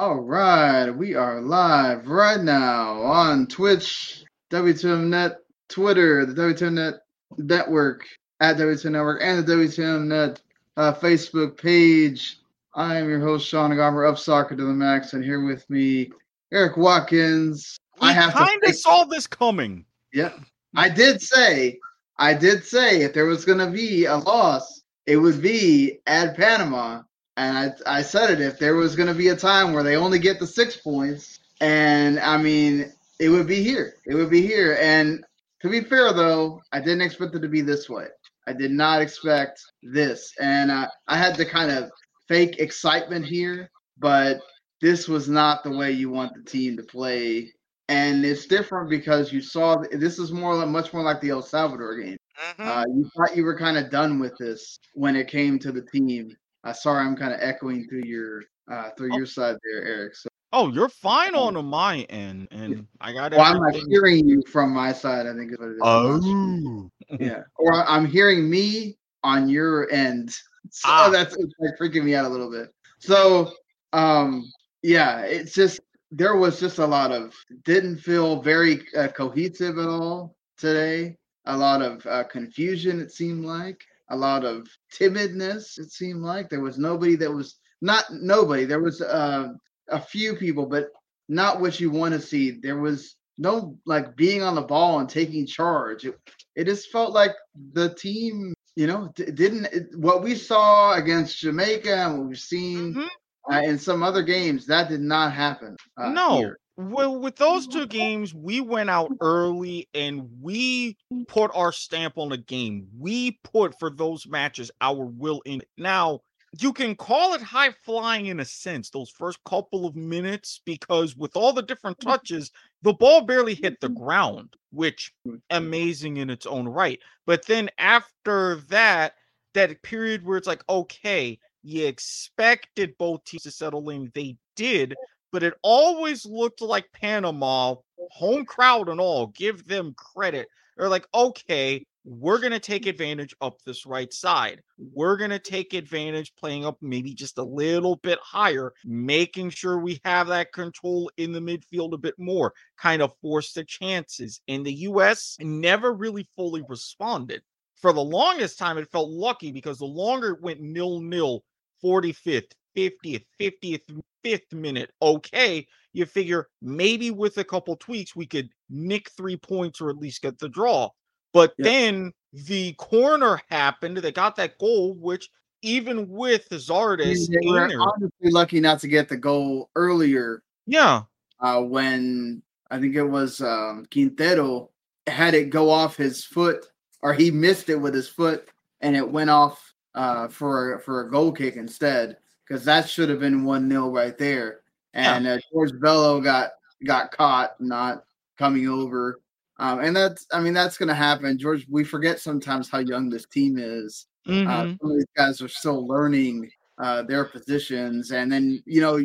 All right, we are live right now on Twitch, WTMNet, Twitter, the WTMNet Network at WTM Network, and the WTMNet uh, Facebook page. I am your host, Sean Garmer of Soccer to the Max, and here with me, Erik Watkins. We I have kind of saw this coming. Yep. I did say, I did say if there was going to be a loss, it would be at Panama. And I, I said it if there was going to be a time where they only get the six points, and I mean, it would be here. It would be here. And to be fair, though, I didn't expect it to be this way. I did not expect this. And uh, I had to kind of fake excitement here, but this was not the way you want the team to play and it's different because you saw this is more like much more like the El Salvador game. Mm-hmm. Uh, you thought you were kind of done with this when it came to the team. Uh, sorry, I'm kind of echoing through your uh, through Oh. your side there, Erik. So, oh, you're fine on my end, and I got well, I'm not hearing you from my side. I think is what it is. Oh, yeah, or I'm hearing me on your end. So Ah. that's like freaking me out a little bit. So, um, yeah, it's just there was just a lot of didn't feel very uh, cohesive at all today. A lot of uh, confusion. It seemed like a lot of timidness. It seemed like there was nobody that was not nobody. There was uh, a few people, but not what you want to see. There was no like being on the ball and taking charge. It, it just felt like the team, you know, d- didn't it, what we saw against Jamaica and what we've seen Mhm. uh, in some other games. That did not happen. Uh, no. here. Well, with those two games, we went out early and we mm. put our stamp on the game. We put for those matches our will in. Now, you can call it high flying in a sense, those first couple of minutes, because with all the different mm-hmm. touches, the ball barely hit the mm-hmm. ground, which amazing in its own right. But then after that, that period where it's like, okay, you expected both teams to settle in, they did, but it always looked like Panama, home crowd and all, give them credit. They're like, okay, we're going to take mm. advantage up this right side. We're going to take advantage playing up maybe just a little bit higher, making sure we have that control in the midfield a bit more, kind of force the chances. And the US never really fully responded. For the longest time, it felt lucky because the longer it went nil nil, 45th, 50th, 50th, fifth minute, okay, you figure maybe with a couple tweaks we could nick three points or at least get the draw. But Yeah. then the corner happened. They got that goal, which even with Zardes, they were honestly lucky not to get the goal earlier yeah, uh, when I think it was um, Quintero had it go off his foot, or he missed it with his foot, and it went off uh, for for a goal kick instead, because that should have been one 0 right there. Yeah. And uh, George Bello got got caught not coming over, um, and that's I mean that's going to happen. George, we forget sometimes how young this team is. Uh, mhm, some of these guys are still learning uh, their positions, and then you know,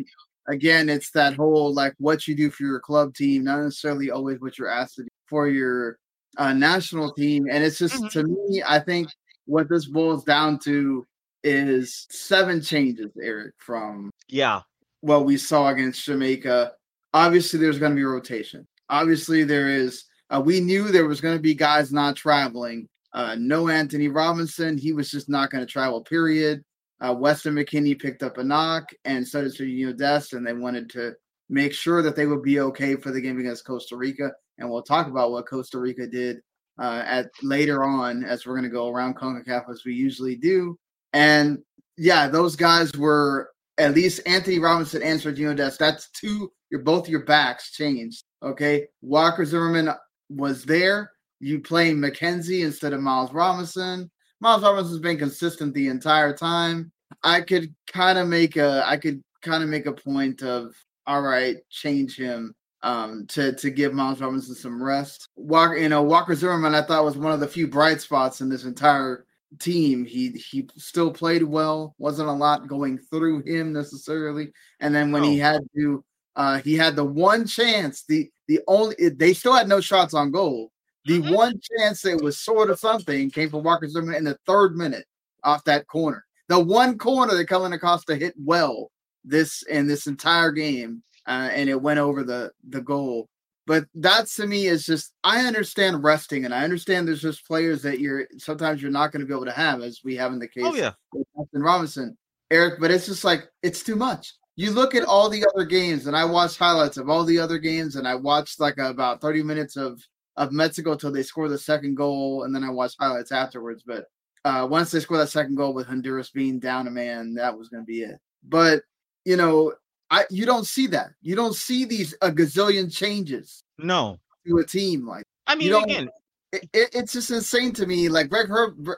again, it's that whole like what you do for your club team, not necessarily always what you're asked to do for your uh, national team. And it's just to me, I think what this boils down to is seven changes, Erik, from yeah, what we saw against Jamaica. Obviously, there's going to be rotation. Obviously, there is. Uh, we knew there was going to be guys not traveling. Uh, no Antonee Robinson. He was just not going to travel. Period. Uh, Weston McKennie picked up a knock, and so did Sergio Dest, and they wanted to make sure that they would be okay for the game against Costa Rica. And we'll talk about what Costa Rica did uh, at later on as we're going to go around CONCACAF as we usually do. And yeah, those guys were at least Antonee Robinson and Sergio Dest. That's two. Your both your backs changed. Okay, Walker Zimmerman was there. You playing McKenzie instead of Miles Robinson. Miles Robinson's been consistent the entire time. I could kind of make a. I could kind of make a point of all right, change him um, to to give Miles Robinson some rest. Walker, you know, Walker Zimmerman, I thought was one of the few bright spots in this entire team. He he still played well. wasn't a lot going through him necessarily. And then when he had to, uh, he had the one chance. The the only they still had no shots on goal. The Mhm. one chance that was sort of something came from Walker Zimmerman in the third minute off that corner. The one corner that Kellyn Acosta hit well this in this entire game, uh, and it went over the the goal. But that to me is just I understand resting, and I understand there's just players that you're sometimes you're not going to be able to have, as we have in the case Oh yeah. with Justin Robinson, Erik. But it's just like it's too much. You look at all the other games, and I watched highlights of all the other games, and I watched like about 30 minutes of of Mexico till they score the second goal, and then I watched highlights afterwards. But uh, once they score that second goal with Honduras being down a man, that was going to be it. But you know, I you don't see that. You don't see these a gazillion changes No. to a team like. I mean, again, It, it- it's just insane to me. Like Greg Herb,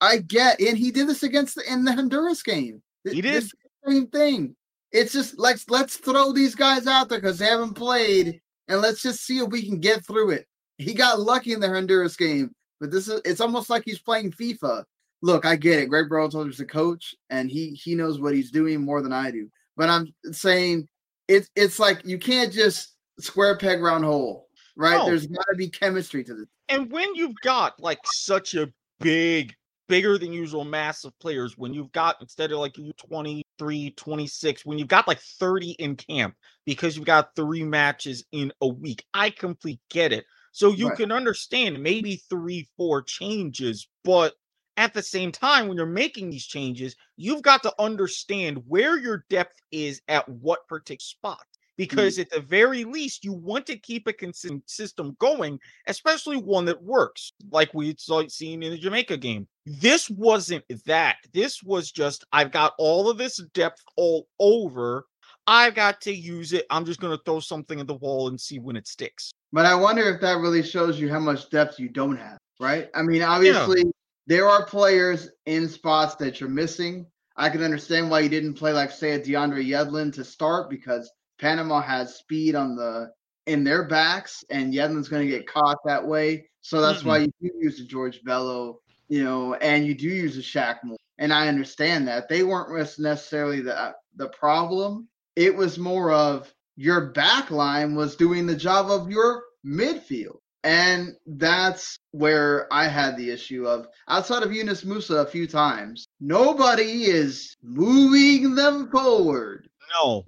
I get, and he did this against the, in the Honduras game. He did. this same thing. It's just let's let's throw these guys out there because they haven't played, and let's just see if we can get through it. He got lucky in the Honduras game, but this is it's almost like he's playing FIFA. Look, I get it. Gregg Berhalter is the coach, and he he knows what he's doing more than I do. But I'm saying it's it's like you can't just square peg round hole, right? No. There's got to be chemistry to this. and when you've got like such a big bigger than usual mass of players when you've got instead of like you 23 26 when you've got like 30 in camp because you've got three matches in a week i completely get it so you Right. can understand maybe three four changes but at the same time when you're making these changes you've got to understand where your depth is at what particular spot mm-hmm. because at the very least you want to keep a consistent system going especially one that works, like we saw seen in the Jamaica game. This wasn't that. This was just I've got all of this depth all over. I've got to use it. I'm just gonna throw something at the wall and see when it sticks. But I wonder if that really shows you how much depth you don't have, right? I mean, obviously, there are players in spots that you're missing. I can understand why you didn't play, like, say, a DeAndre Yedlin to start because Panama has speed on the in their backs, and Yedlin's going to get caught that way. So that's why you do use the George Bello, you know, and you do use the Shaq Moore. And I understand that they weren't necessarily the uh, the problem. It was more of your back line was doing the job of your midfield. And that's where I had the issue of outside of Yunus Musah a few times, nobody is moving them forward. No,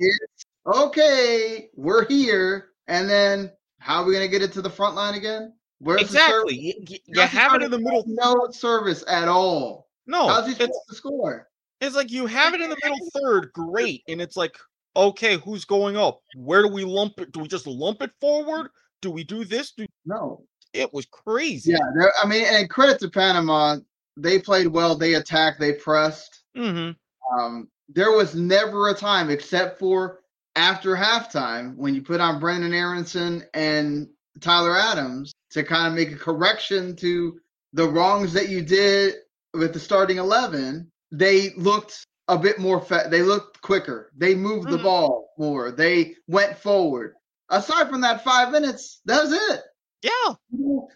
Okay, we're here. And then how are we going to get it to the front line again? Where's exactly. the You, you- you have it in the middle. No service at all. No, How's he it's, supposed to score? it's like you have it in the middle third, great, and it's like, okay, who's going up? Where do we lump it? Do we just lump it forward? Do we do this? Do No. it was crazy. Yeah, I mean, and credit to Panama. They played well. They attacked. They pressed. hmm Um, there was never a time except for after halftime when you put on Brenden Aaronson and Tyler Adams to kind of make a correction to the wrongs that you did with the starting 11. They looked a bit more, fa- they looked quicker. They moved the Mhm. ball more. They went forward. Aside from that five minutes, that was it. Yeah.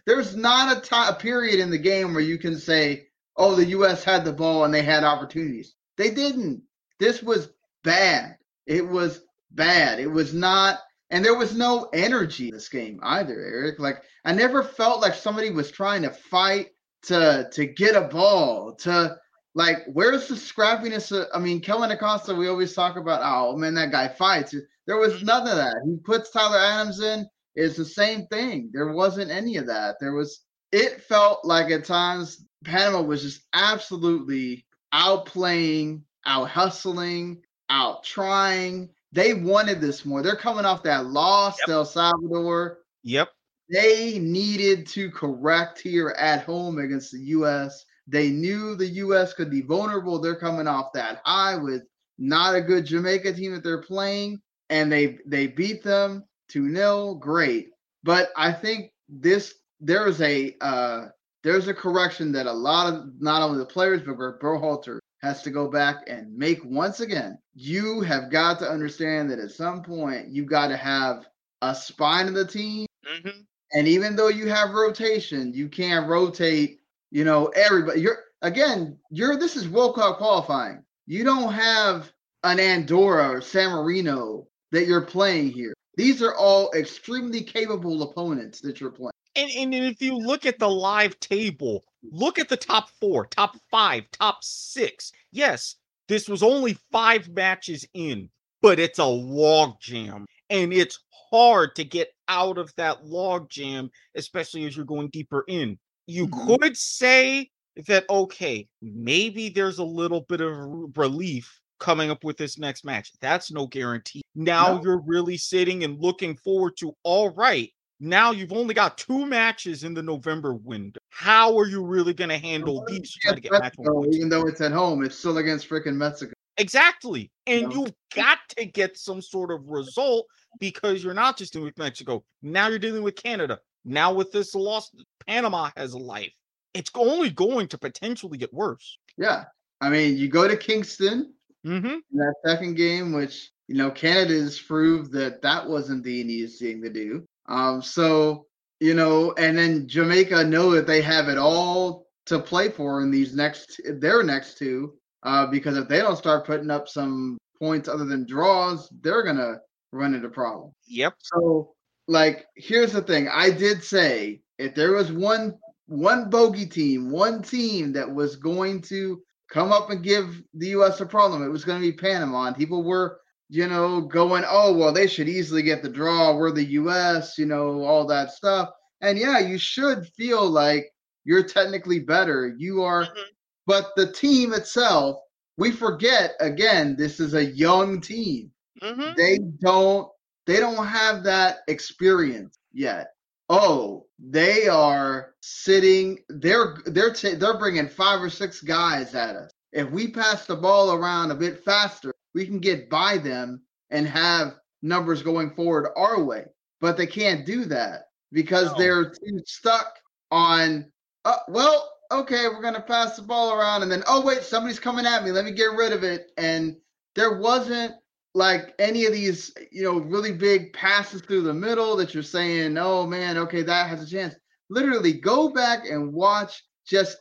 There's not a time, a period in the game where you can say, "Oh, the U.S. had the ball and they had opportunities." They didn't. This was bad. It was bad. It was not, and there was no energy in this game either, Erik. Like I never felt like somebody was trying to fight to to get a ball. To like, where's the scrappiness? Of, I mean, Kellyn Acosta. We always talk about, oh man, that guy fights. There was none of that. He puts Tyler Adams in it's the same thing. There wasn't any of that. There was it felt like at times Panama was just absolutely outplaying, out hustling, out trying. They wanted this more. They're coming off that loss Yep. to El Salvador. Yep. They needed to correct here at home against the US. They knew the US could be vulnerable. They're coming off that high with not a good Jamaica team that they're playing, and they they beat them 2-0. Great. But I think this there's a uh there's a correction that a lot of not only the players but Gregg Berhalter has to go back and make once again. You have got to understand that at some point you've got to have a spine of the team hmm and even though you have rotation, you can't rotate, you know, everybody. You're again, you're this is World Cup qualifying. You don't have an Andorra or San Marino that you're playing here. These are all extremely capable opponents that you're playing. And, and if you look at the live table, look at the top four, top five, top six. Yes, this was only five matches in. but it's a log jam. And it's hard to get out of that log jam, especially as you're going deeper in. You Mhm. could say that, okay, maybe there's a little bit of relief coming up with this next match. That's no guarantee. Now No. you're really sitting and looking forward to, all right, now you've only got two matches in the November window. How are you really going to handle these? to get match one Mexico, even though it's at home, it's still against freaking Mexico. Exactly. And know? you've got to get some sort of result because you're not just dealing with Mexico. Now you're dealing with Canada. Now with this loss, Panama has a life. It's only going to potentially get worse. Yeah. I mean, you go to Kingston Mm-hmm. in that second game, which, you know, Canada's proved that that wasn't the easiest thing to do. Um, so, you know, and then Jamaica know that they have it all to play for in these next, their next two, uh, because if they don't start putting up some points other than draws, they're going to run into problems. Yep. So, like, here's the thing. I did say if there was one one bogey team, one team that was going to come up and give the U.S. a problem, it was going to be Panama. And people were, you know, going, "Oh, well, they should easily get the draw. We're the U.S., you know, all that stuff." And yeah, you should feel like you're technically better. You are, Mhm. but the team itself, we forget again. This is a young team Mm-hmm. they don't they don't have that experience yet oh they are sitting they're they're ta they're bringing five or six guys at us. If we pass the ball around a bit faster we can get by them and have numbers going forward our way. But they can't do that because No. they're too stuck on uh, well okay we're going to pass the ball around and then oh wait somebody's coming at me. Let me get rid of it. And there wasn't like any of these, you know, really big passes through the middle that you're saying, oh man, okay, that has a chance. Literally, go back and watch just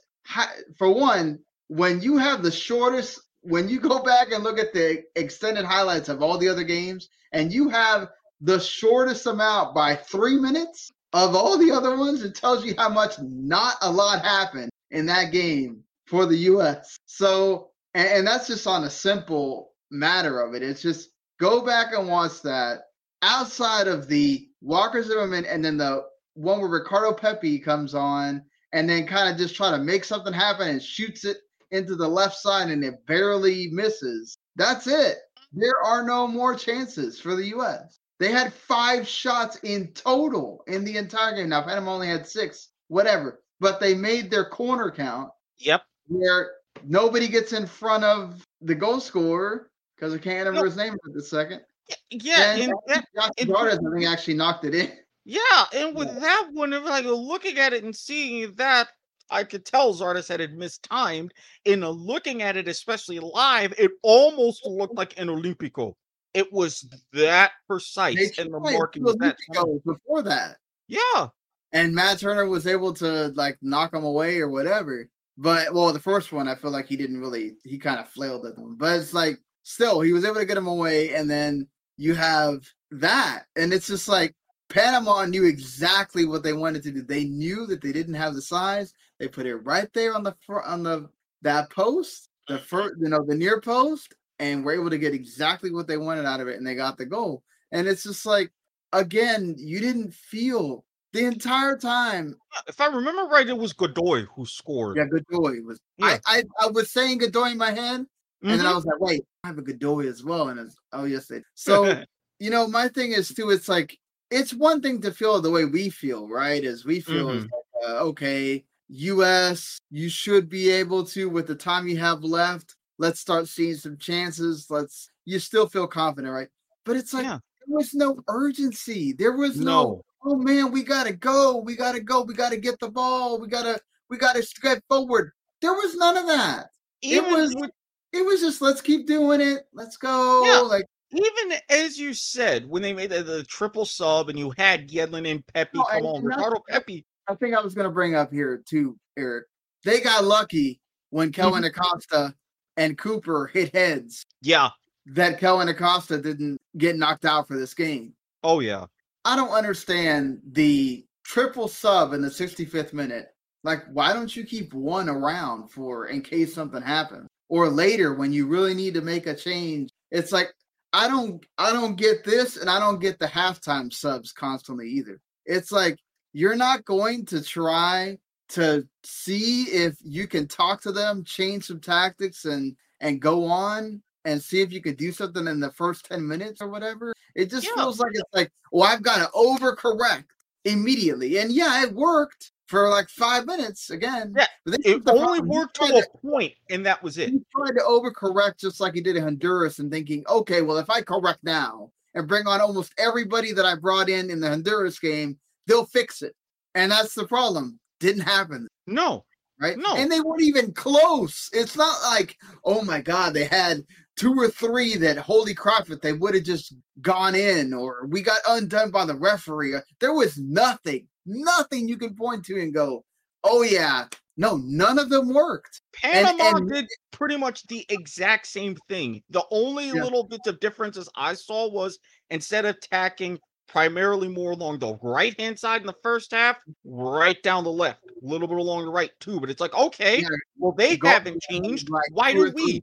for one, when you have the shortest, when you go back and look at the extended highlights of all the other games, and you have the shortest amount by three minutes of all the other ones, it tells you how much not a lot happened in that game for the U.S. So, and, and that's just on a simple matter of it. It's just go back and watch that. Outside of the Walker Zimmerman and then the one where Ricardo Pepi comes on and then kind of just try to make something happen and shoots it into the left side and it barely misses. That's it. There are no more chances for the U.S. They had five shots in total in the entire game. Now Panama only had six, whatever, but they made their corner count Yep. where nobody gets in front of the goal scorer because I can't remember Nope. his name for the second. Yeah. and And that, and- I think, actually knocked it in. yeah. And with that one, if like looking at it and seeing that, I could tell Zardes had it mistimed. In uh, looking at it, especially live, it almost looked like an Olympico. It was that precise, and the marking was that. Before that, Yeah. and Matt Turner was able to like knock him away or whatever. But well, the first one, I feel like he didn't really. He kind of flailed at them, but it's like still he was able to get him away, and then you have that, and it's just like Panama knew exactly what they wanted to do. They knew that they didn't have the size. They put it right there on the front on the that post, the first, you know, the near post, and were able to get exactly what they wanted out of it, and they got the goal. And it's just like again, you didn't feel the entire time. If I remember right, it was Godoy who scored. Yeah, Godoy was. Yeah. I, I I was saying Godoy in my head, and then I Mhm. was like, wait, I have a Godoy as well, and it's oh yes, they. So you know, my thing is too. It's like it's one thing to feel the way we feel, right? As we feel is like, uh, okay, U.S. You should be able to with the time you have left. Let's start seeing some chances. Let's. You still feel confident, right? But it's like Yeah. there was no urgency. There was no. no. Oh man, we gotta go. We gotta go. We gotta get the ball. We gotta. We gotta step forward. There was none of that. Even was- with- It was just let's keep doing it. Let's go. Yeah. Like even as you said, when they made the, the triple sub and you had Yedlin and Pepi No, come and- on, Ricardo Pepi. I think I was going to bring up here too, Eric. They got lucky when mm-hmm. Kellyn Acosta and Cooper hit heads Yeah. that Kellyn Acosta didn't get knocked out for this game. Oh yeah. I don't understand the triple sub in the 65th minute. Like, why don't you keep one around for in case something happens? Or later when you really need to make a change? It's like I don't I don't get this and I don't get the halftime subs constantly either. It's like you're not going to try to see if you can talk to them, change some tactics and and go on and see if you could do something in the first 10 minutes or whatever. It just yeah. feels like it's like, well, I've got to overcorrect immediately. And yeah, it worked for like five minutes again. Yeah, it only worked to a point, and that was it. He tried to overcorrect just like he did in Honduras and thinking, okay, well, if I correct now and bring on almost everybody that I brought in in the Honduras game, they'll fix it. And that's the problem. Didn't happen. No. Right? No. And they weren't even close. It's not like, oh my God, they had two or three that holy crap if they would have just gone in or we got undone by the referee there was nothing nothing you can point to and go oh yeah no none of them worked panama and, and, did pretty much the exact same thing the only yeah. little bits of differences i saw was instead of attacking primarily more along the right hand side in the first half right down the left a little bit along the right too but it's like okay yeah. well they haven't changed like why do we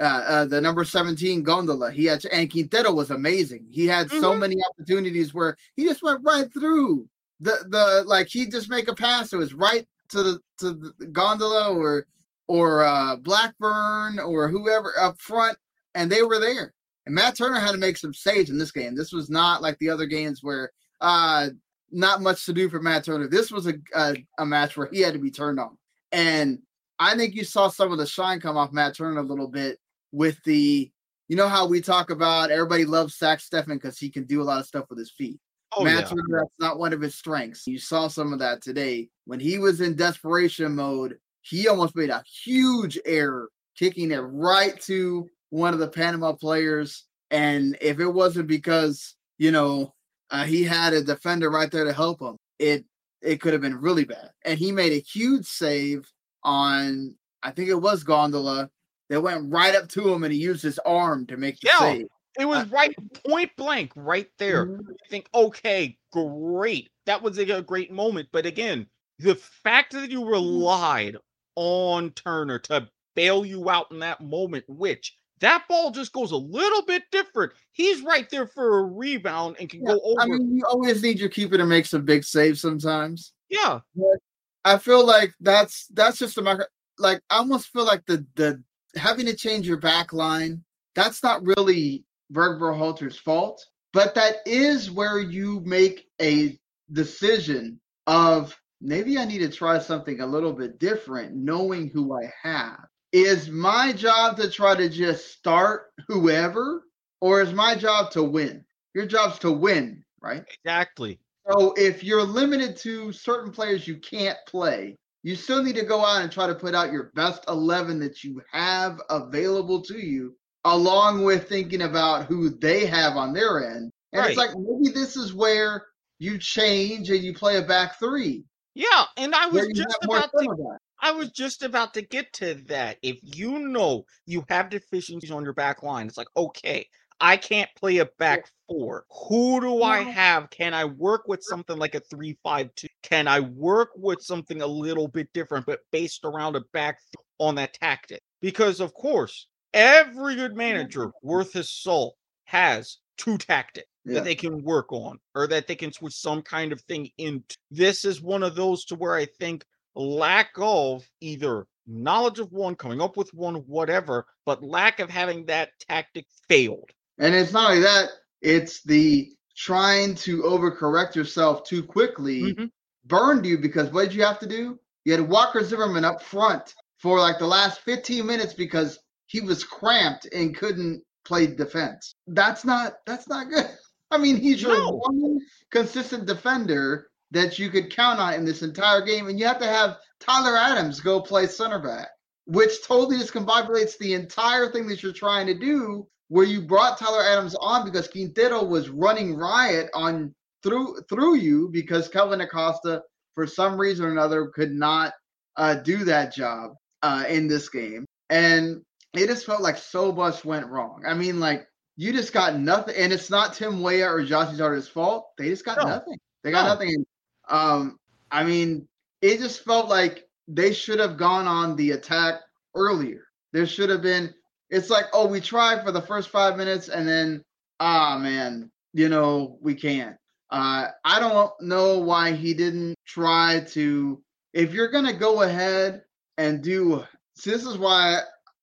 uh, uh, the number 17 gondola. He had and Quintero was amazing. He had mm-hmm. so many opportunities where he just went right through the the like he just make a pass. It was right to the to the gondola or or uh, Blackburn or whoever up front, and they were there. And Matt Turner had to make some saves in this game. This was not like the other games where uh not much to do for Matt Turner. This was a, a, a match where he had to be turned on. And I think you saw some of the shine come off Matt Turner a little bit with the you know how we talk about everybody loves Zach Steffen because he can do a lot of stuff with his feet. Oh, Matt yeah. that's not one of his strengths. You saw some of that today. When he was in desperation mode, he almost made a huge error, kicking it right to one of the Panama players. And if it wasn't because, you know, uh, he had a defender right there to help him, it it could have been really bad. And he made a huge save on, I think it was Gondola, that went right up to him and he used his arm to make the yeah, save. It was right point blank right there. Mm-hmm. I think, okay, great. That was a great moment. But again, the fact that you mm-hmm. relied on Turner to bail you out in that moment, which that ball just goes a little bit different. He's right there for a rebound and can yeah, go over. I mean, you always need your keeper to make some big saves sometimes. Yeah. But I feel like that's that's just a matter like I almost feel like the the having to change your back line, that's not really Bergberhalter's fault, but that is where you make a decision of maybe I need to try something a little bit different, knowing who I have. Is my job to try to just start whoever, or is my job to win? Your job's to win, right? Exactly. So if you're limited to certain players you can't play, you still need to go out and try to put out your best 11 that you have available to you, along with thinking about who they have on their end. And right. it's like maybe this is where you change and you play a back three. Yeah, and I was just about to, I was just about to get to that. If you know you have deficiencies on your back line, it's like okay, I can't play a back four. Who do I have? Can I work with something like a three five two? Can I work with something a little bit different, but based around a back on that tactic? Because of course, every good manager worth his salt has two tactics yeah. that they can work on or that they can switch some kind of thing into. This is one of those to where I think lack of either knowledge of one, coming up with one, whatever, but lack of having that tactic failed. And it's not only that, it's the trying to overcorrect yourself too quickly mm-hmm. burned you because what did you have to do? You had Walker Zimmerman up front for like the last 15 minutes because he was cramped and couldn't play defense. That's not that's not good. I mean, he's your no. one consistent defender that you could count on in this entire game, and you have to have Tyler Adams go play center back, which totally discombobulates the entire thing that you're trying to do where you brought Tyler Adams on because Quintero was running riot on through through you because Kellyn Acosta, for some reason or another, could not uh, do that job uh, in this game, and it just felt like so much went wrong. I mean, like you just got nothing, and it's not Tim Weah or Gyasi Zardes' fault. They just got no. nothing. They got no. nothing. Um, I mean, it just felt like they should have gone on the attack earlier. There should have been it's like, oh, we tried for the first five minutes and then, ah, man, you know, we can't. Uh, I don't know why he didn't try to. If you're gonna go ahead and do, see, this is why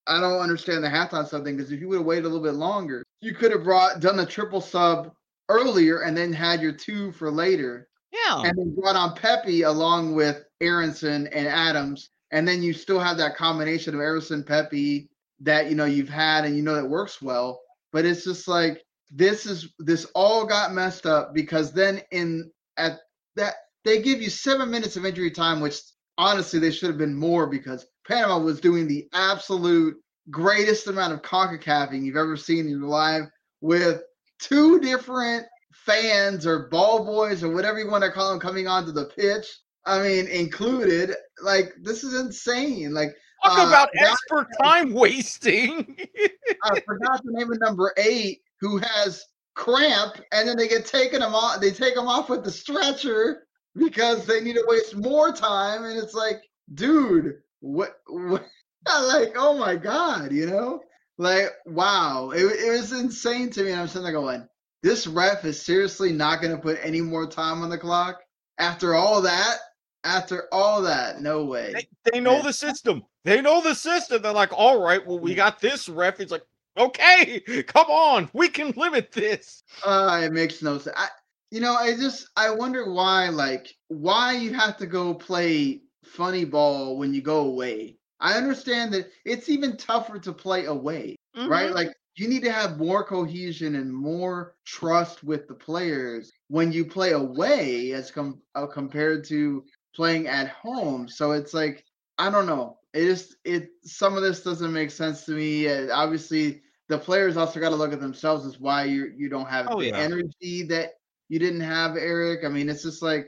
I don't understand the halftime something because if you would have waited a little bit longer, you could have brought done the triple sub earlier and then had your two for later. Yeah. And then brought on Pepi along with Aaronson and Adams. And then you still have that combination of Aaronson, Pepi that you know you've had and you know that works well. But it's just like this is this all got messed up because then in at that they give you seven minutes of injury time, which honestly they should have been more because Panama was doing the absolute greatest amount of CONCACAFing you've ever seen in your life with two different fans or ball boys or whatever you want to call them coming onto the pitch. I mean, included. Like this is insane. Like talk uh, about expert time wasting. I forgot the name of number eight who has cramp, and then they get taken them off. They take them off with the stretcher because they need to waste more time, and it's like, dude, what? what? like, oh my god, you know, like, wow, it, it was insane to me. And I'm sitting there going, this ref is seriously not going to put any more time on the clock after all that. After all that, no way. They, they know the system. They know the system. They're like, all right, well, we got this ref. It's like, okay, come on, we can limit this. Uh, it makes no sense. I, you know, I just I wonder why, like, why you have to go play funny ball when you go away. I understand that it's even tougher to play away, mm-hmm. right? Like you need to have more cohesion and more trust with the players when you play away as com- uh, compared to playing at home. So it's like I don't know. It just it some of this doesn't make sense to me. Uh, obviously, the players also got to look at themselves as why you you don't have oh, the yeah. energy that you didn't have, Erik. I mean, it's just like.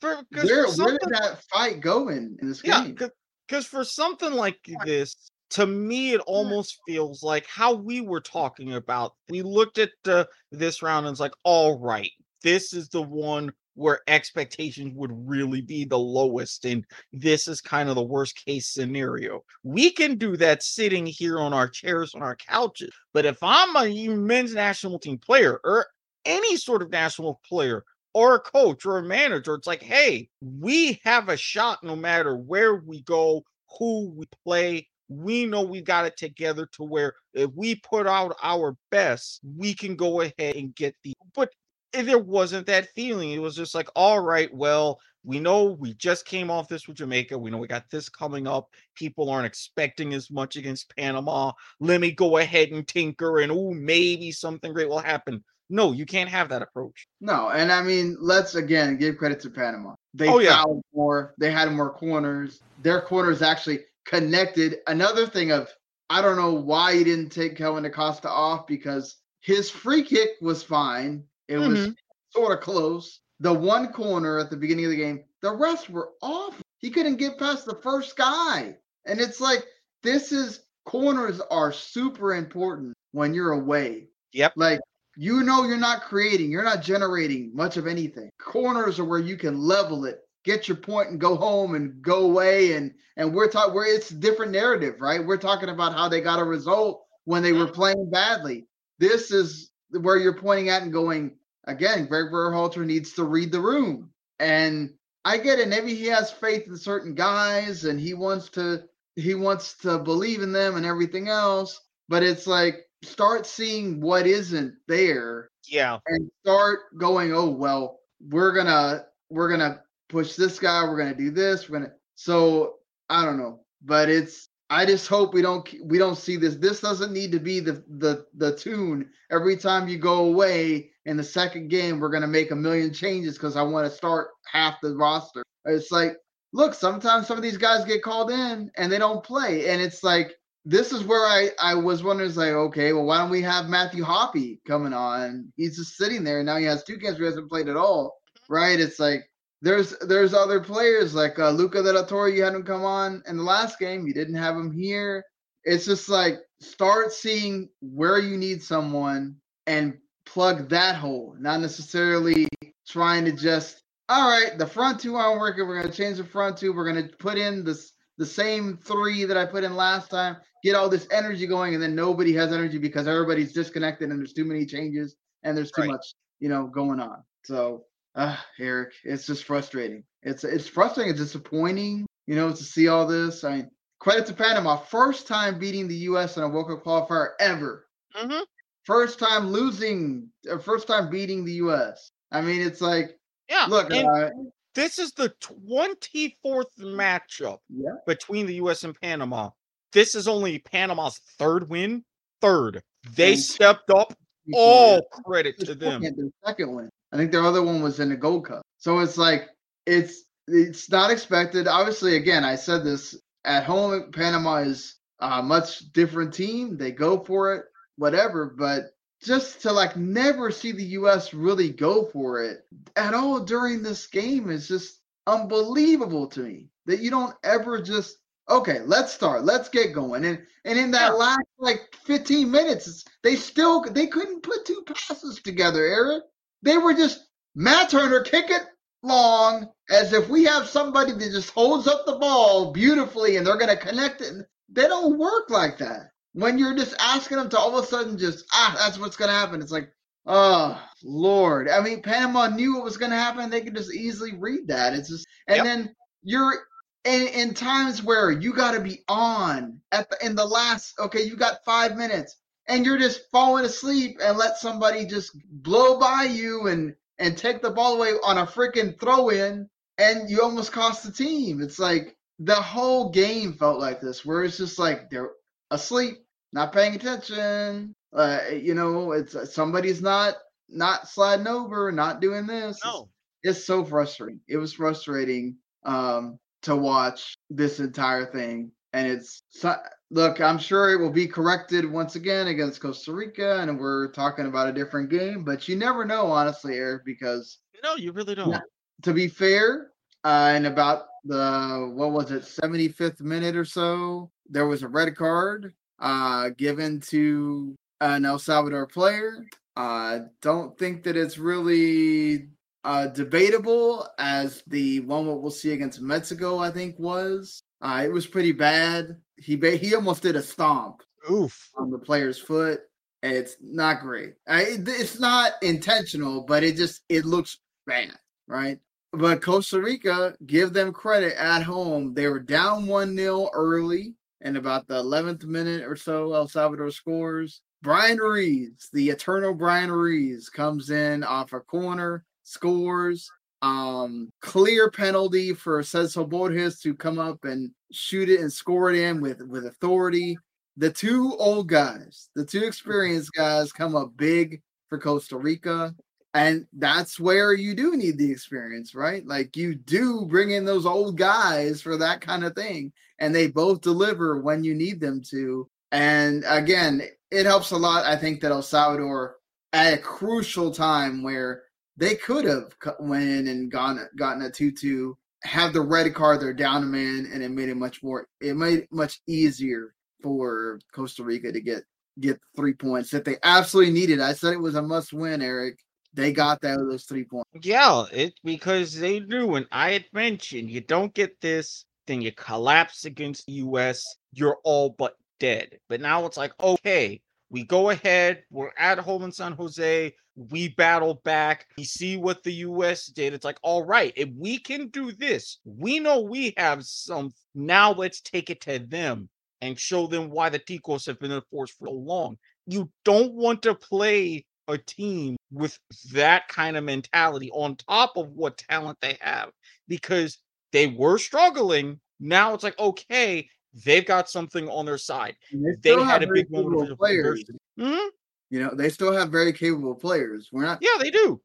For, where, where did that fight go in, in this yeah, game? Because for something like this, to me, it almost feels like how we were talking about. We looked at uh, this round and it's like, all right, this is the one where expectations would really be the lowest. And this is kind of the worst case scenario. We can do that sitting here on our chairs, on our couches. But if I'm a men's national team player or any sort of national player or a coach or a manager, it's like, hey, we have a shot no matter where we go, who we play. We know we got it together to where if we put out our best, we can go ahead and get the. But there wasn't that feeling. It was just like, all right, well, we know we just came off this with Jamaica. We know we got this coming up. People aren't expecting as much against Panama. Let me go ahead and tinker and oh, maybe something great will happen. No, you can't have that approach. No, and I mean, let's again give credit to Panama. They oh, yeah. more. They had more corners. Their corners actually connected. Another thing of I don't know why he didn't take Kellyn Acosta off because his free kick was fine. It mm-hmm. was sort of close. The one corner at the beginning of the game, the rest were off. He couldn't get past the first guy. And it's like, this is corners are super important when you're away. Yep. Like, you know, you're not creating, you're not generating much of anything. Corners are where you can level it, get your point, and go home and go away. And and we're talking where it's different narrative, right? We're talking about how they got a result when they were playing badly. This is where you're pointing at and going, again, Gregg Berhalter needs to read the room. And I get it. Maybe he has faith in certain guys and he wants to he wants to believe in them and everything else. But it's like start seeing what isn't there. Yeah. And start going, oh well, we're gonna we're gonna push this guy, we're gonna do this, we're gonna so I don't know. But it's I just hope we don't we don't see this. This doesn't need to be the the the tune every time you go away in the second game. We're gonna make a million changes because I want to start half the roster. It's like, look, sometimes some of these guys get called in and they don't play, and it's like this is where I I was wondering, like, okay, well, why don't we have Matthew Hoppe coming on? He's just sitting there, and now he has two games where he hasn't played at all, right? It's like there's there's other players like uh, Luca De La Torre. You had him come on in the last game. You didn't have him here. It's just like start seeing where you need someone and plug that hole, not necessarily trying to just all right. The front two aren't working. We're gonna change the front two. We're gonna put in this the same three that I put in last time, get all this energy going, and then nobody has energy because everybody's disconnected and there's too many changes and there's too Right. much, you know, going on. So, uh, Erik, it's just frustrating. It's it's frustrating. It's disappointing, you know, to see all this. I mean, credit to Panama, first time beating the U.S. in a World Cup qualifier ever. Mhm. First time losing, uh, first time beating the U.S. I mean, it's like, Yeah. look, uh, this is the 24th matchup yeah, between the US and Panama. This is only Panama's third win. Third. They And- stepped up. All credit to them. Second, their second win. I think their other one was in the Gold Cup. So it's like it's it's not expected. Obviously, again, I said this at home. Panama is a much different team. They go for it, whatever. But just to like never see the U.S. really go for it at all during this game is just unbelievable to me. That you don't ever just okay, let's start, let's get going, and and in that Yeah. last like 15 minutes, they still they couldn't put two passes together, Erik. They were just Matt Turner kick it long as if we have somebody that just holds up the ball beautifully and they're gonna connect it. They don't work like that. When you're just asking them to all of a sudden just ah, that's what's gonna happen. It's like, oh Lord. I mean, Panama knew what was gonna happen. They could just easily read that. It's just and Yep. then you're in, in times where you got to be on at the in the last okay you got five minutes and you're just falling asleep and let somebody just blow by you and and take the ball away on a freaking throw in and you almost cost the team. It's like the whole game felt like this where it's just like they're asleep not paying attention. Uh you know it's somebody's not not sliding over not doing this. It's- it's so frustrating. It was frustrating. Um, to watch this entire thing, and it's look. I'm sure it will be corrected once again against Costa Rica, and we're talking about a different game. But you never know, honestly, Erik, because No, you really don't. Yeah. to be fair, uh, in about the what was it, 75th minute or so, there was a red card uh, given to an El Salvador player. I don't think that it's really uh, debatable as the one what we'll see against Mexico. I think was uh, it was pretty bad. He ba- he almost did a stomp Oof. on the player's foot. It's not great. I, it- it's not intentional, but it just it looks bad, right? But Costa Rica, give them credit at home. They were down one 0 early, and about the eleventh minute or so, El Salvador scores. Bryan Ruiz, the eternal Bryan Ruiz, comes in off a corner, scores. Um, clear penalty for Celso Borges to come up and shoot it and score it in with with authority the two old guys, the two experienced guys come up big for Costa Rica. And that's where you do need the experience, right? Like you do bring in those old guys for that kind of thing. And they both deliver when you need them to. And again, it helps a lot, I think, that El Salvador at a crucial time where they could have went and gone gotten a 2-2, have the red card, they're down a man, and it made it much more it made it much easier for Costa Rica to get get three points that they absolutely needed. I said it was a must win, Erik. They got that with those three points. Yeah, it because they knew and I had mentioned you don't get this, then you collapse against the US, you're all but dead. But now it's like, okay, we go ahead, we're at home in San Jose, we battle back, we see what the US did. It's like, all right, if we can do this, we know we have some. Now let's take it to them and show them why the Ticos have been in force for so long. You don't want to play a team with that kind of mentality on top of what talent they have because they were struggling. Now it's like, okay, they've got something on their side. They still had a big moment of players. Mhm. You know, they still have very capable players. We're not Yeah, they do.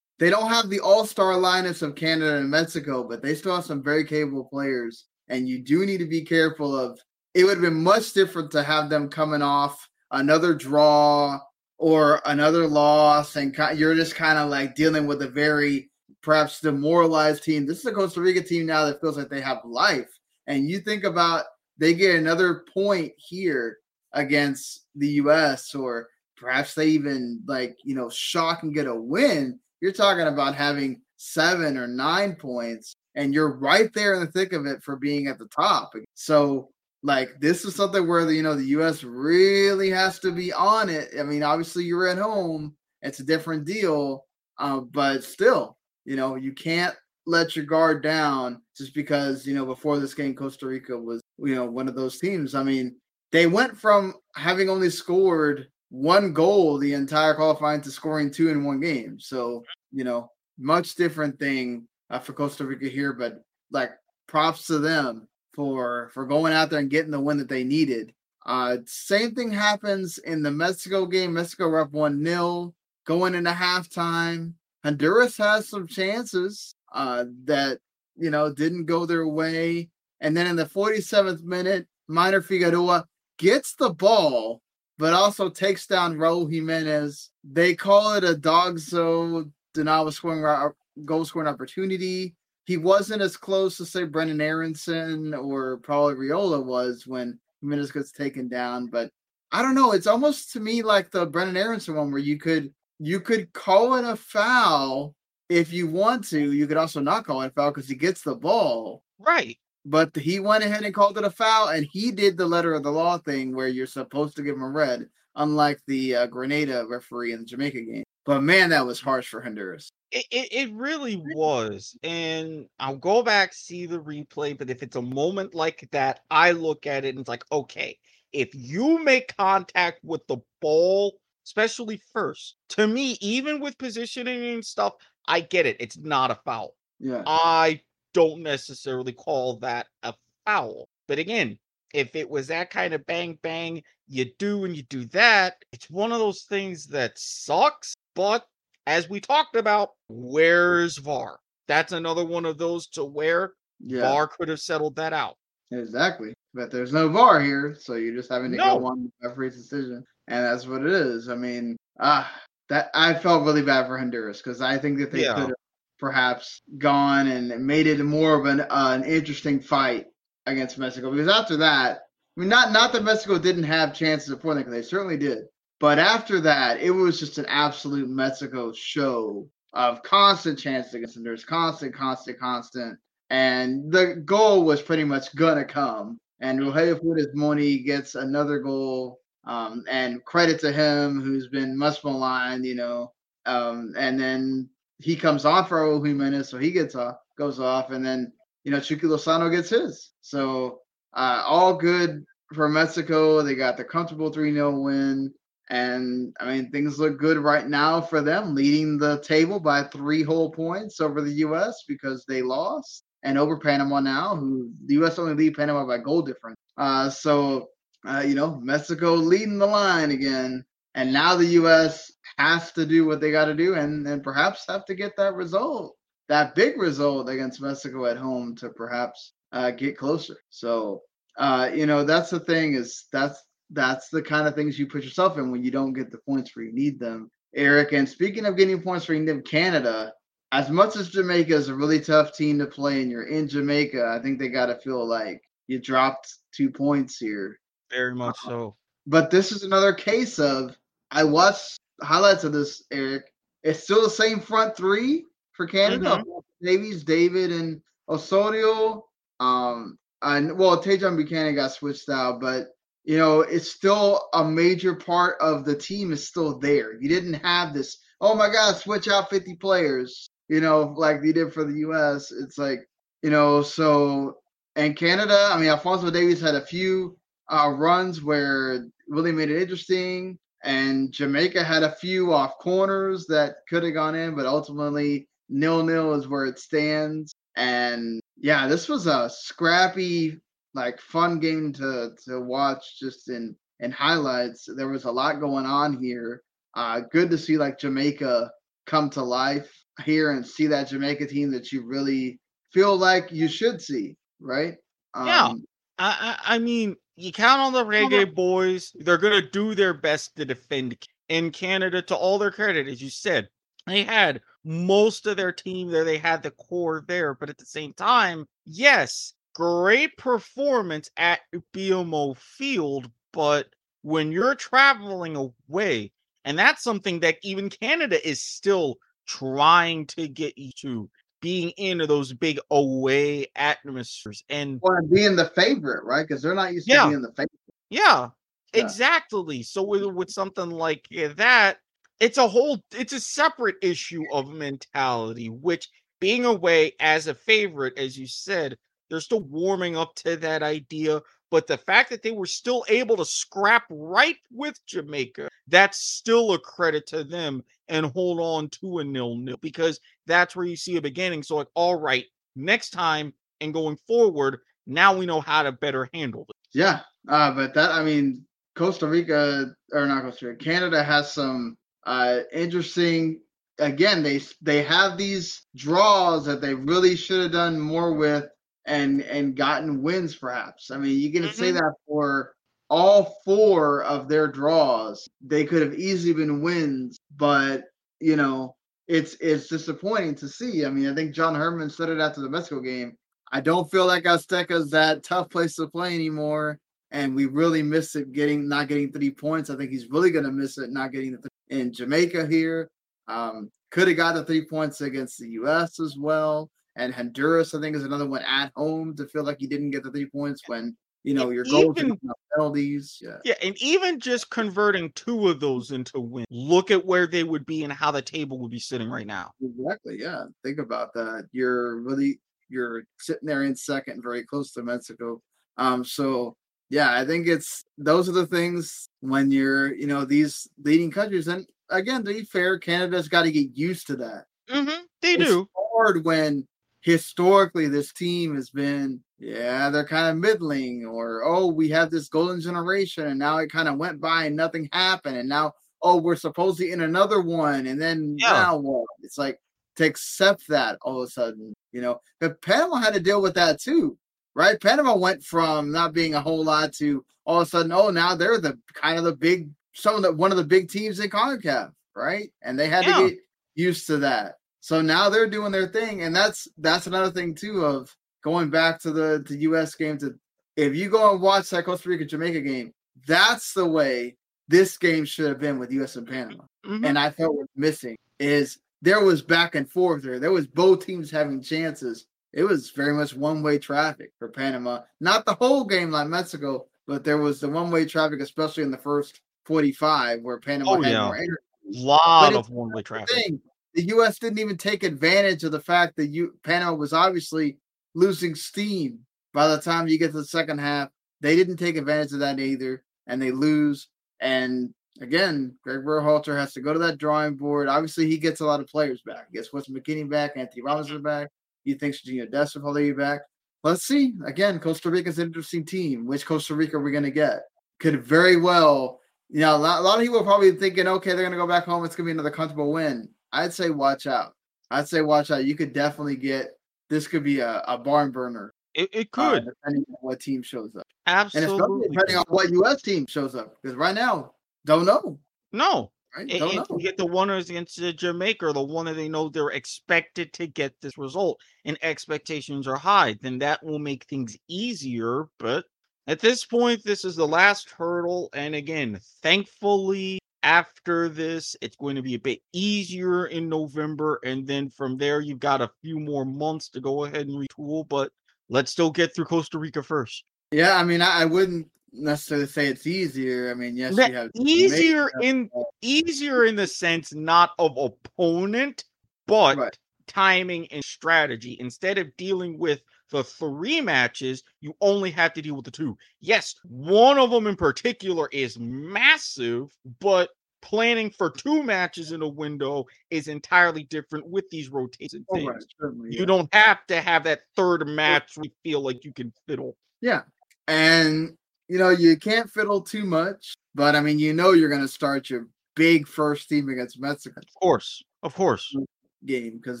they don't have the all-star lineups of Canada and Mexico, but they still have some very capable players. And you do need to be careful of it would have been much different to have them coming off another draw or another loss and you're just kind of like dealing with a very perhaps demoralized team. This is a Costa Rica team now that feels like they have life. And you think about they get another point here against the US or perhaps they even like, you know, shock and get a win. You're talking about having seven or nine points and you're right there in the thick of it for being at the top. So like this is something where the you know the US really has to be on it. I mean, obviously you're at home, it's a different deal. Uh, but still, you know, you can't let your guard down just because, you know, before this game Costa Rica was, you know, one of those teams. I mean, they went from having only scored one goal the entire qualifying to scoring two in one game. So, you know, much different thing uh, for Costa Rica here, but like props to them for for going out there and getting the win that they needed. Uh, same thing happens in the Mexico game. Mexico up one 0 going into halftime. Honduras has some chances uh, that you know didn't go their way, and then in the 47th minute, Maynor Figueroa gets the ball, but also takes down Raul Jimenez. They call it a DOGSO denial of scoring goal scoring opportunity he wasn't as close to say Brenden Aaronson or probably Arriola was when Jimenez gets taken down. But I don't know. It's almost to me like the Brenden Aaronson one where you could you could call it a foul if you want to. You could also not call it a foul because he gets the ball. Right. But he went ahead and called it a foul, and he did the letter of the law thing where you're supposed to give him a red, unlike the uh, Grenada referee in the Jamaica game. But man, that was harsh for Honduras. It, it, it really was. And I'll go back, see the replay. But if it's a moment like that, I look at it and it's like, okay, if you make contact with the ball, especially first, to me, even with positioning and stuff, I get it. It's not a foul. Yeah. I don't necessarily call that a foul. But again, if it was that kind of bang bang, you do and you do that, it's one of those things that sucks. But as we talked about, where's VAR? That's another one of those to where yeah. VAR could have settled that out. Exactly. But there's no VAR here, so you're just having to no. go on the referee's decision. And that's what it is. I mean, ah, that I felt really bad for Honduras because I think that they yeah. could have perhaps gone and made it more of an uh, an interesting fight against Mexico. Because after that, I mean, not not that Mexico didn't have chances before that, they certainly did. But after that, it was just an absolute Mexico show of constant chances against them. There's constant, constant, constant. And the goal was pretty much gonna come. And Rogelio Funes Mori gets another goal. Um, and credit to him who's been much maligned, you know. Um, and then he comes for Raul Jimenez, so he gets off, goes off, and then you know Chucky Lozano gets his. So uh, all good for Mexico. They got the comfortable 3 0 win. And I mean, things look good right now for them, leading the table by three whole points over the U.S. because they lost and over Panama now, who the U.S. only lead Panama by goal difference. Uh, so, uh, you know, Mexico leading the line again. And now the U.S. has to do what they got to do and, and perhaps have to get that result, that big result against Mexico at home to perhaps uh, get closer. So, uh, you know, that's the thing is that's that's the kind of things you put yourself in when you don't get the points where you need them. Erik, and speaking of getting points where you need Canada, as much as Jamaica is a really tough team to play and you're in Jamaica, I think they got to feel like you dropped two points here. Very much uh, so. But this is another case of I watched highlights of this, Erik. It's still the same front three for Canada. Mm-hmm. Davies, David, and Osorio. Um, and well, Tajon Buchanan got switched out, but you know, it's still a major part of the team is still there. You didn't have this, oh my God, switch out 50 players, you know, like they did for the US. It's like, you know, so and Canada, I mean, Alphonso Davies had a few uh, runs where really made it interesting. And Jamaica had a few off corners that could have gone in, but ultimately nil nil is where it stands. And yeah, this was a scrappy like fun game to to watch just in in highlights. There was a lot going on here. Uh, good to see like Jamaica come to life here and see that Jamaica team that you really feel like you should see, right? Um, yeah, I, I mean, you count on the reggae boys; they're gonna do their best to defend. In Canada, to all their credit, as you said, they had most of their team there. They had the core there, but at the same time, yes, great performance at BMO Field, but when you're traveling away, and that's something that even Canada is still trying to get you to being in those big away atmospheres and and being the favorite, right? Because they're not used Yeah. to being the favorite. yeah, Yeah. exactly. So with with something like that, it's a whole it's a separate issue of mentality, which being away as a favorite, as you said, they're still warming up to that idea. But the fact that they were still able to scrap right with Jamaica, that's still a credit to them and hold on to a nil nil because that's where you see a beginning. So, like, all right, next time and going forward, now we know how to better handle it. Yeah, uh, but that I mean, Costa Rica or not Costa Rica, Canada has some uh, interesting. Again, they they have these draws that they really should have done more with and and gotten wins. Perhaps I mean you can say Mhm. that for all four of their draws, they could have easily been wins, but you know it's it's disappointing to see. I mean, I think John Herdman said it after the Mexico game. I don't feel like Azteca's that tough place to play anymore, and we really miss it getting not getting three points. I think he's really going to miss it not getting the th- in Jamaica here. Um, could have got the three points against the U.S. as well, and Honduras. I think is another one at home to feel like he didn't get the three points when you know And your goals even- penalties. Yeah, Yeah, and even just converting two of those into wins, look at where they would be and how the table would be sitting right now. exactly. Yeah, think about that. You're really you're sitting there in second, very close to Mexico. Um, so yeah, I think it's those are the things when you're you know these leading countries, and again, to be fair, Canada's got to get used to that. Mm-hmm, they It's do. hard when historically this team has been yeah they're kind of middling or oh we have this golden generation and now it kind of went by and nothing happened and now oh we're supposedly in another one and then Yeah. now what? It's like to accept that all of a sudden you know? But panama had to deal with that too right? Panama went from not being a whole lot to all of a sudden oh now they're the kind of the big some of the one of the big teams in CONCACAF, right? And they had Yeah. to get used to that. So now they're doing their thing, and that's that's another thing too of going back to the the U.S. game. To if you go and watch that Costa Rica Jamaica game, that's the way this game should have been with U.S. and Panama. Mhm. And I felt was missing is there was back and forth there. There was both teams having chances. It was very much one way traffic for Panama. Not the whole game like Mexico, but there was the one way traffic, especially in the first forty five, where Panama Oh, had yeah. more energy lot of one-way traffic. thing. The U.S. didn't even take advantage of the fact that you Panama was obviously losing steam by the time you get to the second half. They didn't take advantage of that either, and they lose. And again, Gregg Berhalter has to go to that drawing board. Obviously, he gets a lot of players back. He gets Wes McKennie back, Antonee Robinson back. He thinks Sergio Dest will be back. Let's see. Again, Costa Rica's an interesting team. Which Costa Rica are we going to get? Could very well, you know, a lot, a lot of people are probably thinking, okay, they're going to go back home. It's going to be another comfortable win. I'd say watch out. I'd say watch out. You could definitely get this could be a, a barn burner. It, it uh, could depending on what team shows up, Absolutely, and especially depending on what U.S. team shows up. Because right now, don't know. No, Right? and, Don't and to get the winners against uh, Jamaica, or the one that they know they're expected to get this result, and expectations are high, then that will make things easier. But at this point, this is the last hurdle, and again, thankfully, after this, it's going to be a bit easier in November, and then from there, you've got a few more months to go ahead and retool. But let's still get through Costa Rica first. Yeah, I mean, I, I wouldn't necessarily say it's easier. I mean, yes, That- you have easier in easier in the sense not of opponent, but Right. timing and strategy. Instead of dealing with the three matches, you only have to deal with the two. Yes, one of them in particular is massive, but planning for two matches in a window is entirely different with these rotating Oh, things. right, You yeah. don't have to have that third match where you feel like you can fiddle. Yeah. And you know, you can't fiddle too much, but I mean, you know you're gonna start your big first team against Mexico Of course. Of course. Mm. Game because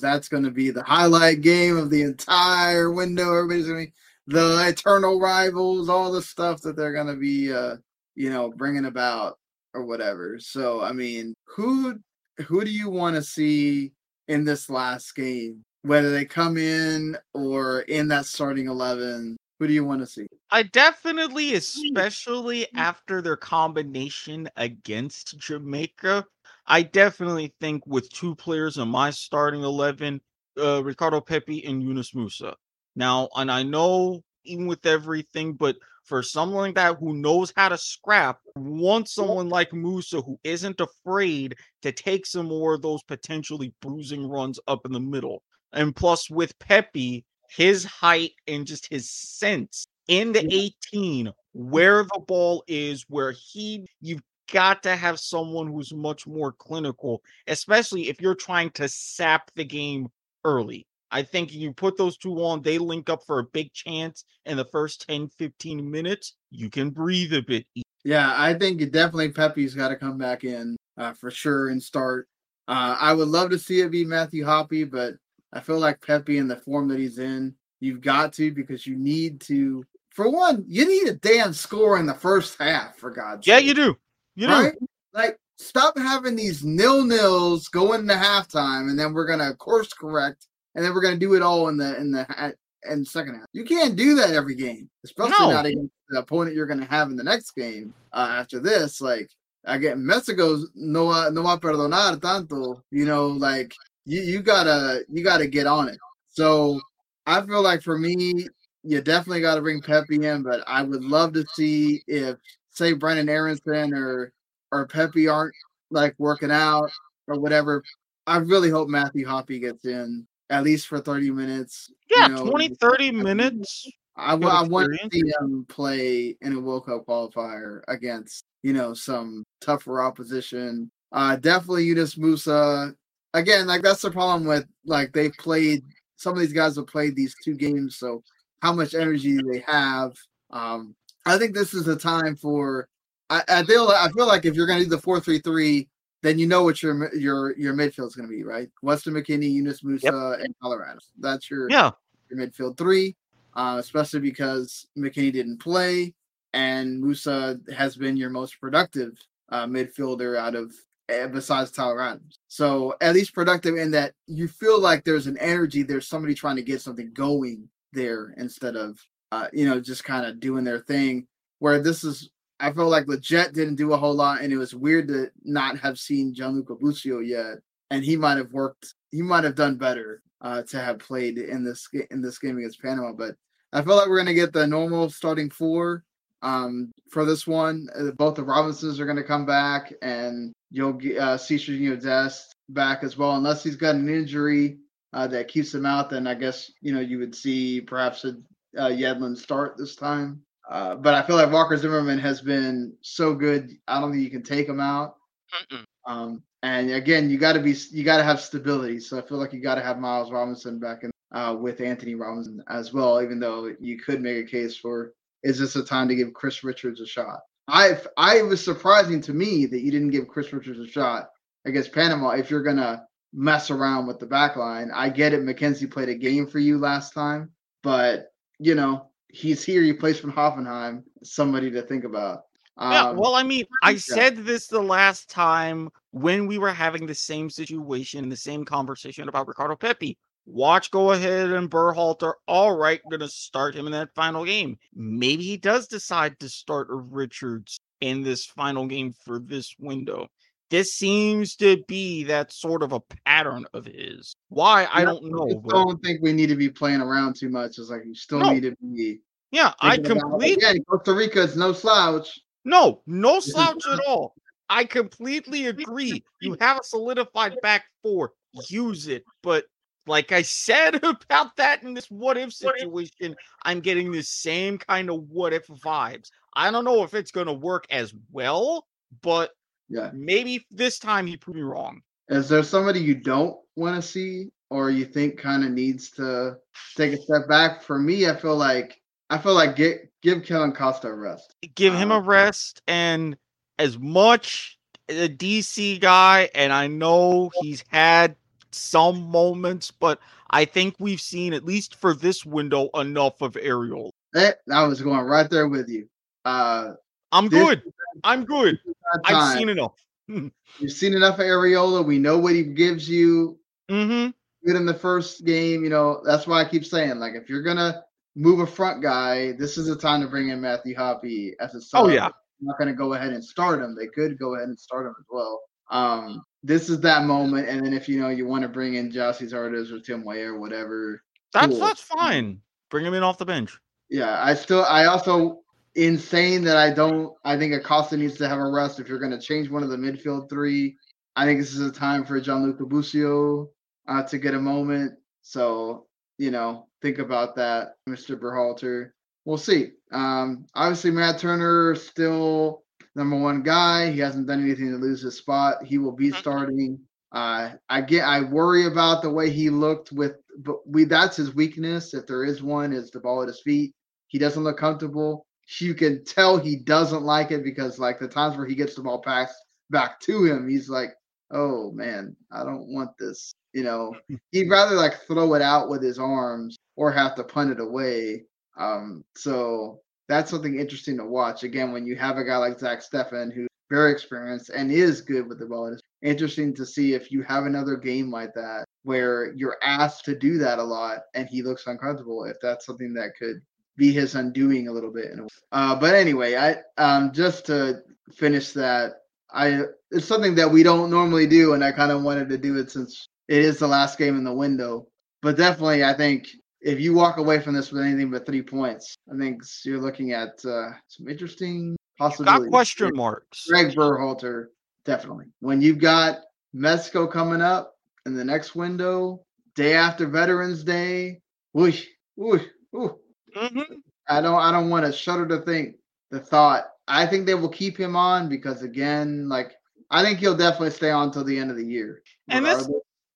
that's gonna be the highlight game of the entire window. Everybody's gonna be the eternal rivals, all the stuff that they're gonna be uh, you know, bringing about or whatever. So I mean, who who do you want to see in this last game? Whether they come in or in that starting eleven, who do you want to see? I definitely, especially after their combination against Jamaica, I definitely think with two players in my starting 11, uh, Ricardo Pepi and Yunus Musah. Now, and I know even with everything, but for someone like that who knows how to scrap, want someone like Musah who isn't afraid to take some more of those potentially bruising runs up in the middle. And plus, with Pepi, his height and just his sense in the 18, where the ball is, where he, you've got to have someone who's much more clinical, especially if you're trying to sap the game early. I think you put those two on, they link up for a big chance in the first 10, 15 minutes. You can breathe a bit. Yeah, I think you definitely Pepi's got to come back in uh, for sure and start. Uh, I would love to see it be Matthew Hoppe, but I feel like Pepi in the form that he's in, you've got to because you need to. For one, you need a damn score in the first half. For God's yeah, sake. Yeah, you do. You right? Like, stop having these nil nils going into halftime, and then we're gonna course correct and then we're going to do it all in the in the in the second half. You can't do that every game, especially No. not against the opponent you're going to have in the next game. Uh, after this, like again, Mexico's no no va a perdonar tanto. You know, like you you gotta you gotta get on it. So I feel like for me, you definitely got to bring Pepi in, but I would love to see if say Brenden Aaronson or or Pepi aren't like working out or whatever. I really hope Matthew Hoppe gets in at least for 30 minutes. you Yeah, know. 20, 30 minutes. I, good wa- I want to see him play in a World Cup qualifier against, you know, some tougher opposition. Uh, definitely Yunus Musah. Again, like that's the problem with like they've played. Some of these guys have played these two games, so how much energy do they have? Um, I think this is a time for. I, I feel. I feel like if you're going to do the four three three, then you know what your your your midfield is going to be, right? Weston McKennie, Yunus Musah, and Colorado. That's your Yeah. your midfield three, uh, especially because McKennie didn't play and Musah has been your most productive uh, midfielder out of eh, besides Tyler Adams. So at least productive in that you feel like there's an energy, there's somebody trying to get something going there instead of uh, you know just kind of doing their thing. Where this is, I felt like Lletget didn't do a whole lot, and it was weird to not have seen Gianluca Busio yet, and he might have worked, he might have done better uh, to have played in this in this game against Panama. But I feel like we're gonna get the normal starting four um, for this one. Uh, both the Robinsons are gonna come back, and you'll uh, see Sergio Dest back as well, unless he's got an injury uh, that keeps him out. Then I guess you know you would see perhaps a uh, Yedlin start this time. Uh, but I feel like Walker Zimmerman has been so good. I don't think you can take him out. Um, and again, you got to be you got to have stability. So I feel like you got to have Miles Robinson back in uh, with Antonee Robinson as well. Even though you could make a case for is this a time to give Chris Richards a shot? I I was surprising to me that you didn't give Chris Richards a shot against Panama. If you're gonna mess around with the back line, I get it. McKenzie played a game for you last time, but you know he's here. He plays from Hoffenheim. Somebody to think about. Yeah, Um, well, I mean, I yeah. said this the last time when we were having the same situation, and the same conversation about Ricardo Pepi. Watch go ahead and Berhalter. All right, gonna start him in that final game. Maybe he does decide to start Richards in this final game for this window. This seems to be that sort of a pattern of his. Why I don't know. I but- don't think we need to be playing around too much. It's like you still No. need to be. yeah, I about- completely Again, Costa Rica is no slouch. No, no slouch at all. I completely agree. You have a solidified back four, use it. But like I said about that in this what if situation, I'm getting the same kind of what if vibes. I don't know if it's going to work as well, but Yeah. maybe this time he proved me wrong. Is there somebody you don't want to see, or you think kind of needs to take a step back? For me, I feel like I feel like get give Kellyn Acosta a rest. Give him a Uh, rest and as much a DC guy, and I know he's had some moments, but I think we've seen at least for this window enough of Arriola. Eh, I was going right there with you. Uh, I'm good. I'm good. I've seen enough. You've seen enough of Arriola. We know what he gives you. hmm good in the first game. You know, that's why I keep saying, like, if you're gonna move a front guy, this is the time to bring in Matthew Hoppe as a sub. Oh, yeah. I'm not gonna go ahead and start him. They could go ahead and start him as well. Um, this is that moment. And then if you know you want to bring in Gyasi Zardes or Tim Weah or whatever, That's cool. that's fine. Bring him in off the bench. Yeah, I still, I also, in saying that I don't, I think Acosta needs to have a rest if you're going to change one of the midfield three. I think this is a time for Gianluca Busio uh, to get a moment. So, you know, think about that, Mr. Berhalter. We'll see. Um, obviously, Matt Turner still number one guy. He hasn't done anything to lose his spot. He will be starting. Uh, I get. I worry about the way he looked with, but we. That's his weakness, if there is one, is the ball at his feet. He doesn't look comfortable. You can tell he doesn't like it because, like the times where he gets the ball passed back to him, he's like, "Oh man, I don't want this." You know, he'd rather like throw it out with his arms or have to punt it away. Um, so that's something interesting to watch. Again, when you have a guy like Zach Steffen who's very experienced and is good with the ball, it's interesting to see if you have another game like that where you're asked to do that a lot and he looks uncomfortable. If that's something that could be his undoing a little bit. Uh, but anyway, I um, just to finish that, I it's something that we don't normally do, and I kind of wanted to do it since it is the last game in the window. But definitely, I think if you walk away from this with anything but three points, I think you're looking at uh, some interesting possibilities. Got question marks. Gregg Berhalter, definitely. When you've got Mexico coming up in the next window, day after Veterans Day, whoosh, whoosh, whoosh. Mm-hmm. I don't I don't want to shudder to think the thought. I think they will keep him on because again, like I think he'll definitely stay on till the end of the year. And this-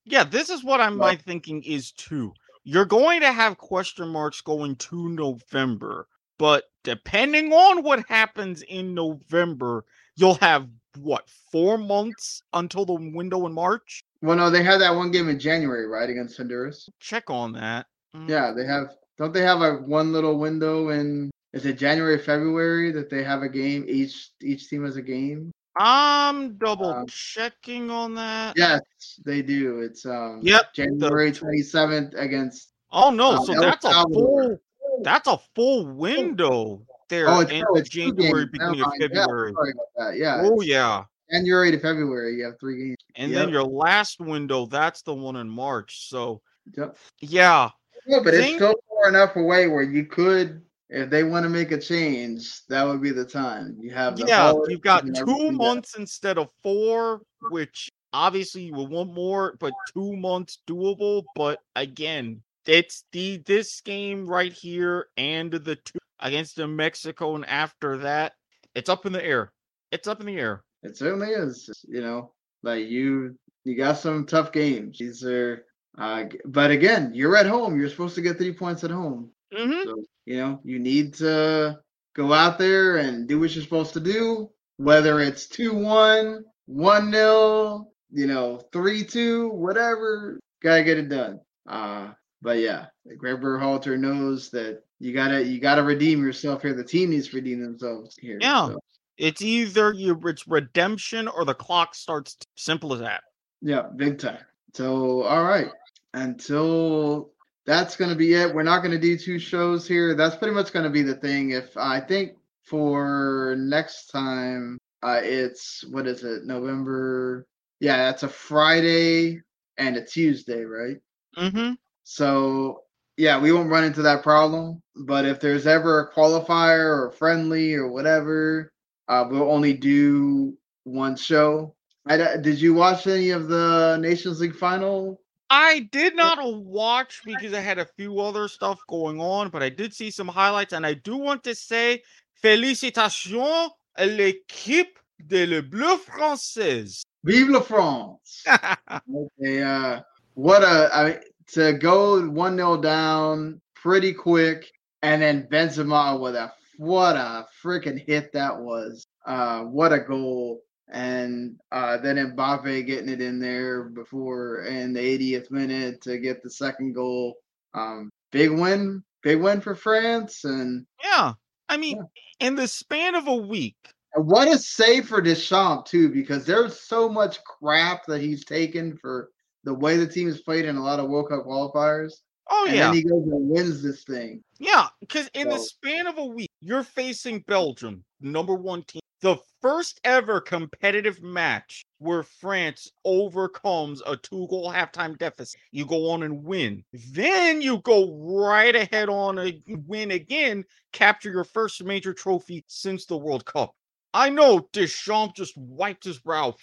Yeah, this is what I'm my thinking is too. You're going to have question marks going to November, but depending on what happens in November, you'll have what four months until the window in March. well, no, they had that one game in January, right, against Honduras. Check on that. Mm, Yeah, they have. Don't they have like one little window in? Is it January, February that they have a game? Each each team has a game. I'm double Um, checking on that. Yes, they do. It's um. Yep. January twenty seventh against. Oh no, Um, so El that's a full that's a full window there Oh, it's, in no, January, beginning of. Yeah, February. that. Yeah. Oh yeah. January to February, you have three games. And Yep. then your last window, that's the one in March. So Yep. yeah. Yeah, but it's still far enough away where you could, if they want to make a change, that would be the time. You have Yeah, you've got two months instead of four, which obviously you will want more, but two months doable. But again, it's the this game right here and the two against New Mexico, and after that, it's up in the air. It's up in the air. It certainly is. You know, like you, you got some tough games. These are, uh, but again, you're at home. You're supposed to get three points at home. hmm So you know, you need to go out there and do what you're supposed to do. Whether it's two one, one nil, you know, three two, whatever, gotta get it done. Uh, but yeah, Gregg Berhalter knows that you gotta you gotta redeem yourself here. The team needs to redeem themselves here. Yeah. So, It's either you it's redemption or the clock starts. Simple as that. yeah, big time. So all right, until that's gonna be it. We're not gonna do two shows here. That's pretty much gonna be the thing. If I think for next time, uh, it's what is it? November. Yeah, that's a Friday and a Tuesday, right? Mm-hmm. So yeah, we won't run into that problem. But if there's ever a qualifier or friendly or whatever, uh, we'll only do one show. I, d- did you watch any of the Nations League final? I did not watch because I had a few other stuff going on, but I did see some highlights, and I do want to say félicitations à l'équipe de Le Bleu Française. Vive la France! Okay, uh, what a I mean, to go one 0 down pretty quick, and then Benzema with a what a freaking hit that was. Uh, what a goal! And uh, then Mbappe getting it in there before in the 80th minute to get the second goal. Um, big win, big win for France, and yeah, I mean, in the span of a week, And what a save for Deschamps too, because there's so much crap that he's taken for the way the team has played in a lot of World Cup qualifiers. oh yeah. and yeah, then he goes and wins this thing. yeah, because in the span of a week, you're facing Belgium, number one team, the first ever competitive match where France overcomes a two goal halftime deficit. You go on and win. Then you go right ahead on a win again, capture your first major trophy since the World Cup. I know Deschamps just wiped his brow.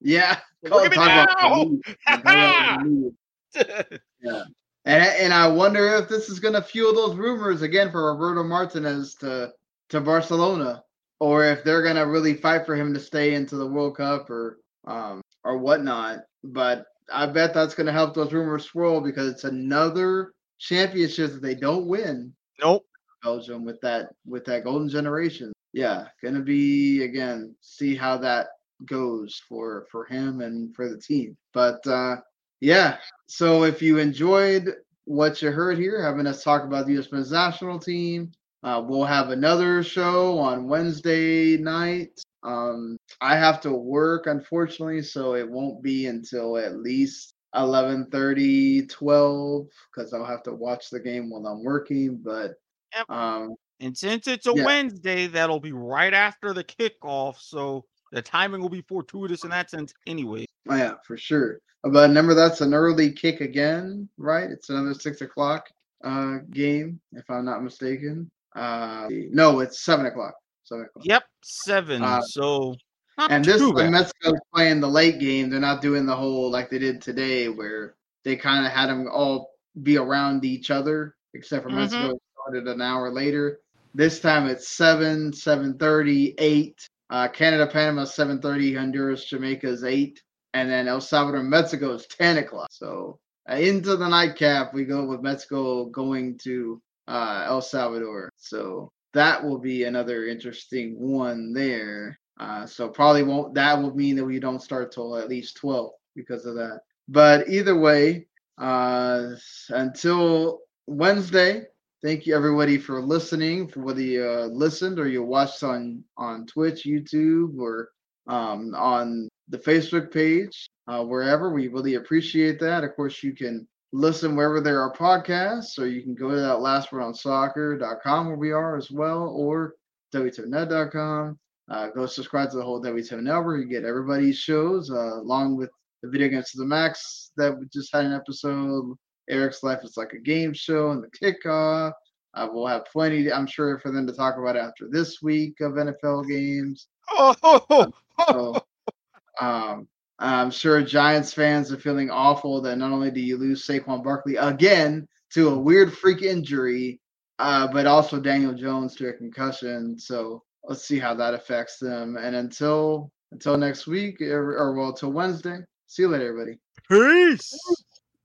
Yeah. Look at me now. yeah. And, and I wonder if this is going to fuel those rumors again for Roberto Martinez to to Barcelona, or if they're going to really fight for him to stay into the World Cup or um or whatnot. But I bet that's going to help those rumors swirl because it's another championship that they don't win. Nope. Belgium with that with that golden generation. Yeah, gonna be again see how that goes for for him and for the team. But uh yeah, so if you enjoyed what you heard here, having us talk about the U.S. men's national team, uh, we'll have another show on Wednesday night. Um, I have to work, unfortunately, so it won't be until at least 11:30, 12, because I'll have to watch the game while I'm working. But Yep. um, And since it's a Yeah. Wednesday, that'll be right after the kickoff. So the timing will be fortuitous in that sense, anyway. Oh, yeah, for sure. But remember, that's an early kick again, right? It's another six o'clock uh, game, if I'm not mistaken. Uh, no, it's seven o'clock. Seven o'clock. Yep, seven. Uh, so And this when. Mexico's playing the late game, they're not doing the whole like they did today, where they kind of had them all be around each other, except for Mhm. Mexico started an hour later. This time it's seven, seven thirty, eight. Uh, Canada, Panama, seven thirty. Honduras, Jamaica is eight, and then El Salvador, Mexico is ten o'clock. So uh, into the nightcap, we go with Mexico going to uh, El Salvador. So that will be another interesting one there. Uh, so probably won't. That will mean that we don't start till at least twelve because of that. But either way, uh, until Wednesday, thank you everybody for listening. For whether you uh, listened or you watched on on Twitch, YouTube, or um, on the Facebook page, uh, wherever. We really appreciate that. Of course, you can listen wherever there are podcasts, or you can go to that last word on soccer.com where we are as well, or wtfnet.com. Uh, go subscribe to the whole WTF Network. You get everybody's shows, uh, along with the Video Games to the Max that we just had an episode. Eric's Life is Like a Game Show and the kickoff. Uh, we'll have plenty, I'm sure, for them to talk about after this week of NFL games. Oh. So, um, I'm sure Giants fans are feeling awful that not only do you lose Saquon Barkley again to a weird freak injury, uh, but also Daniel Jones to a concussion. So let's see how that affects them. And until until next week, or, or well, till Wednesday. See you later, everybody. Peace.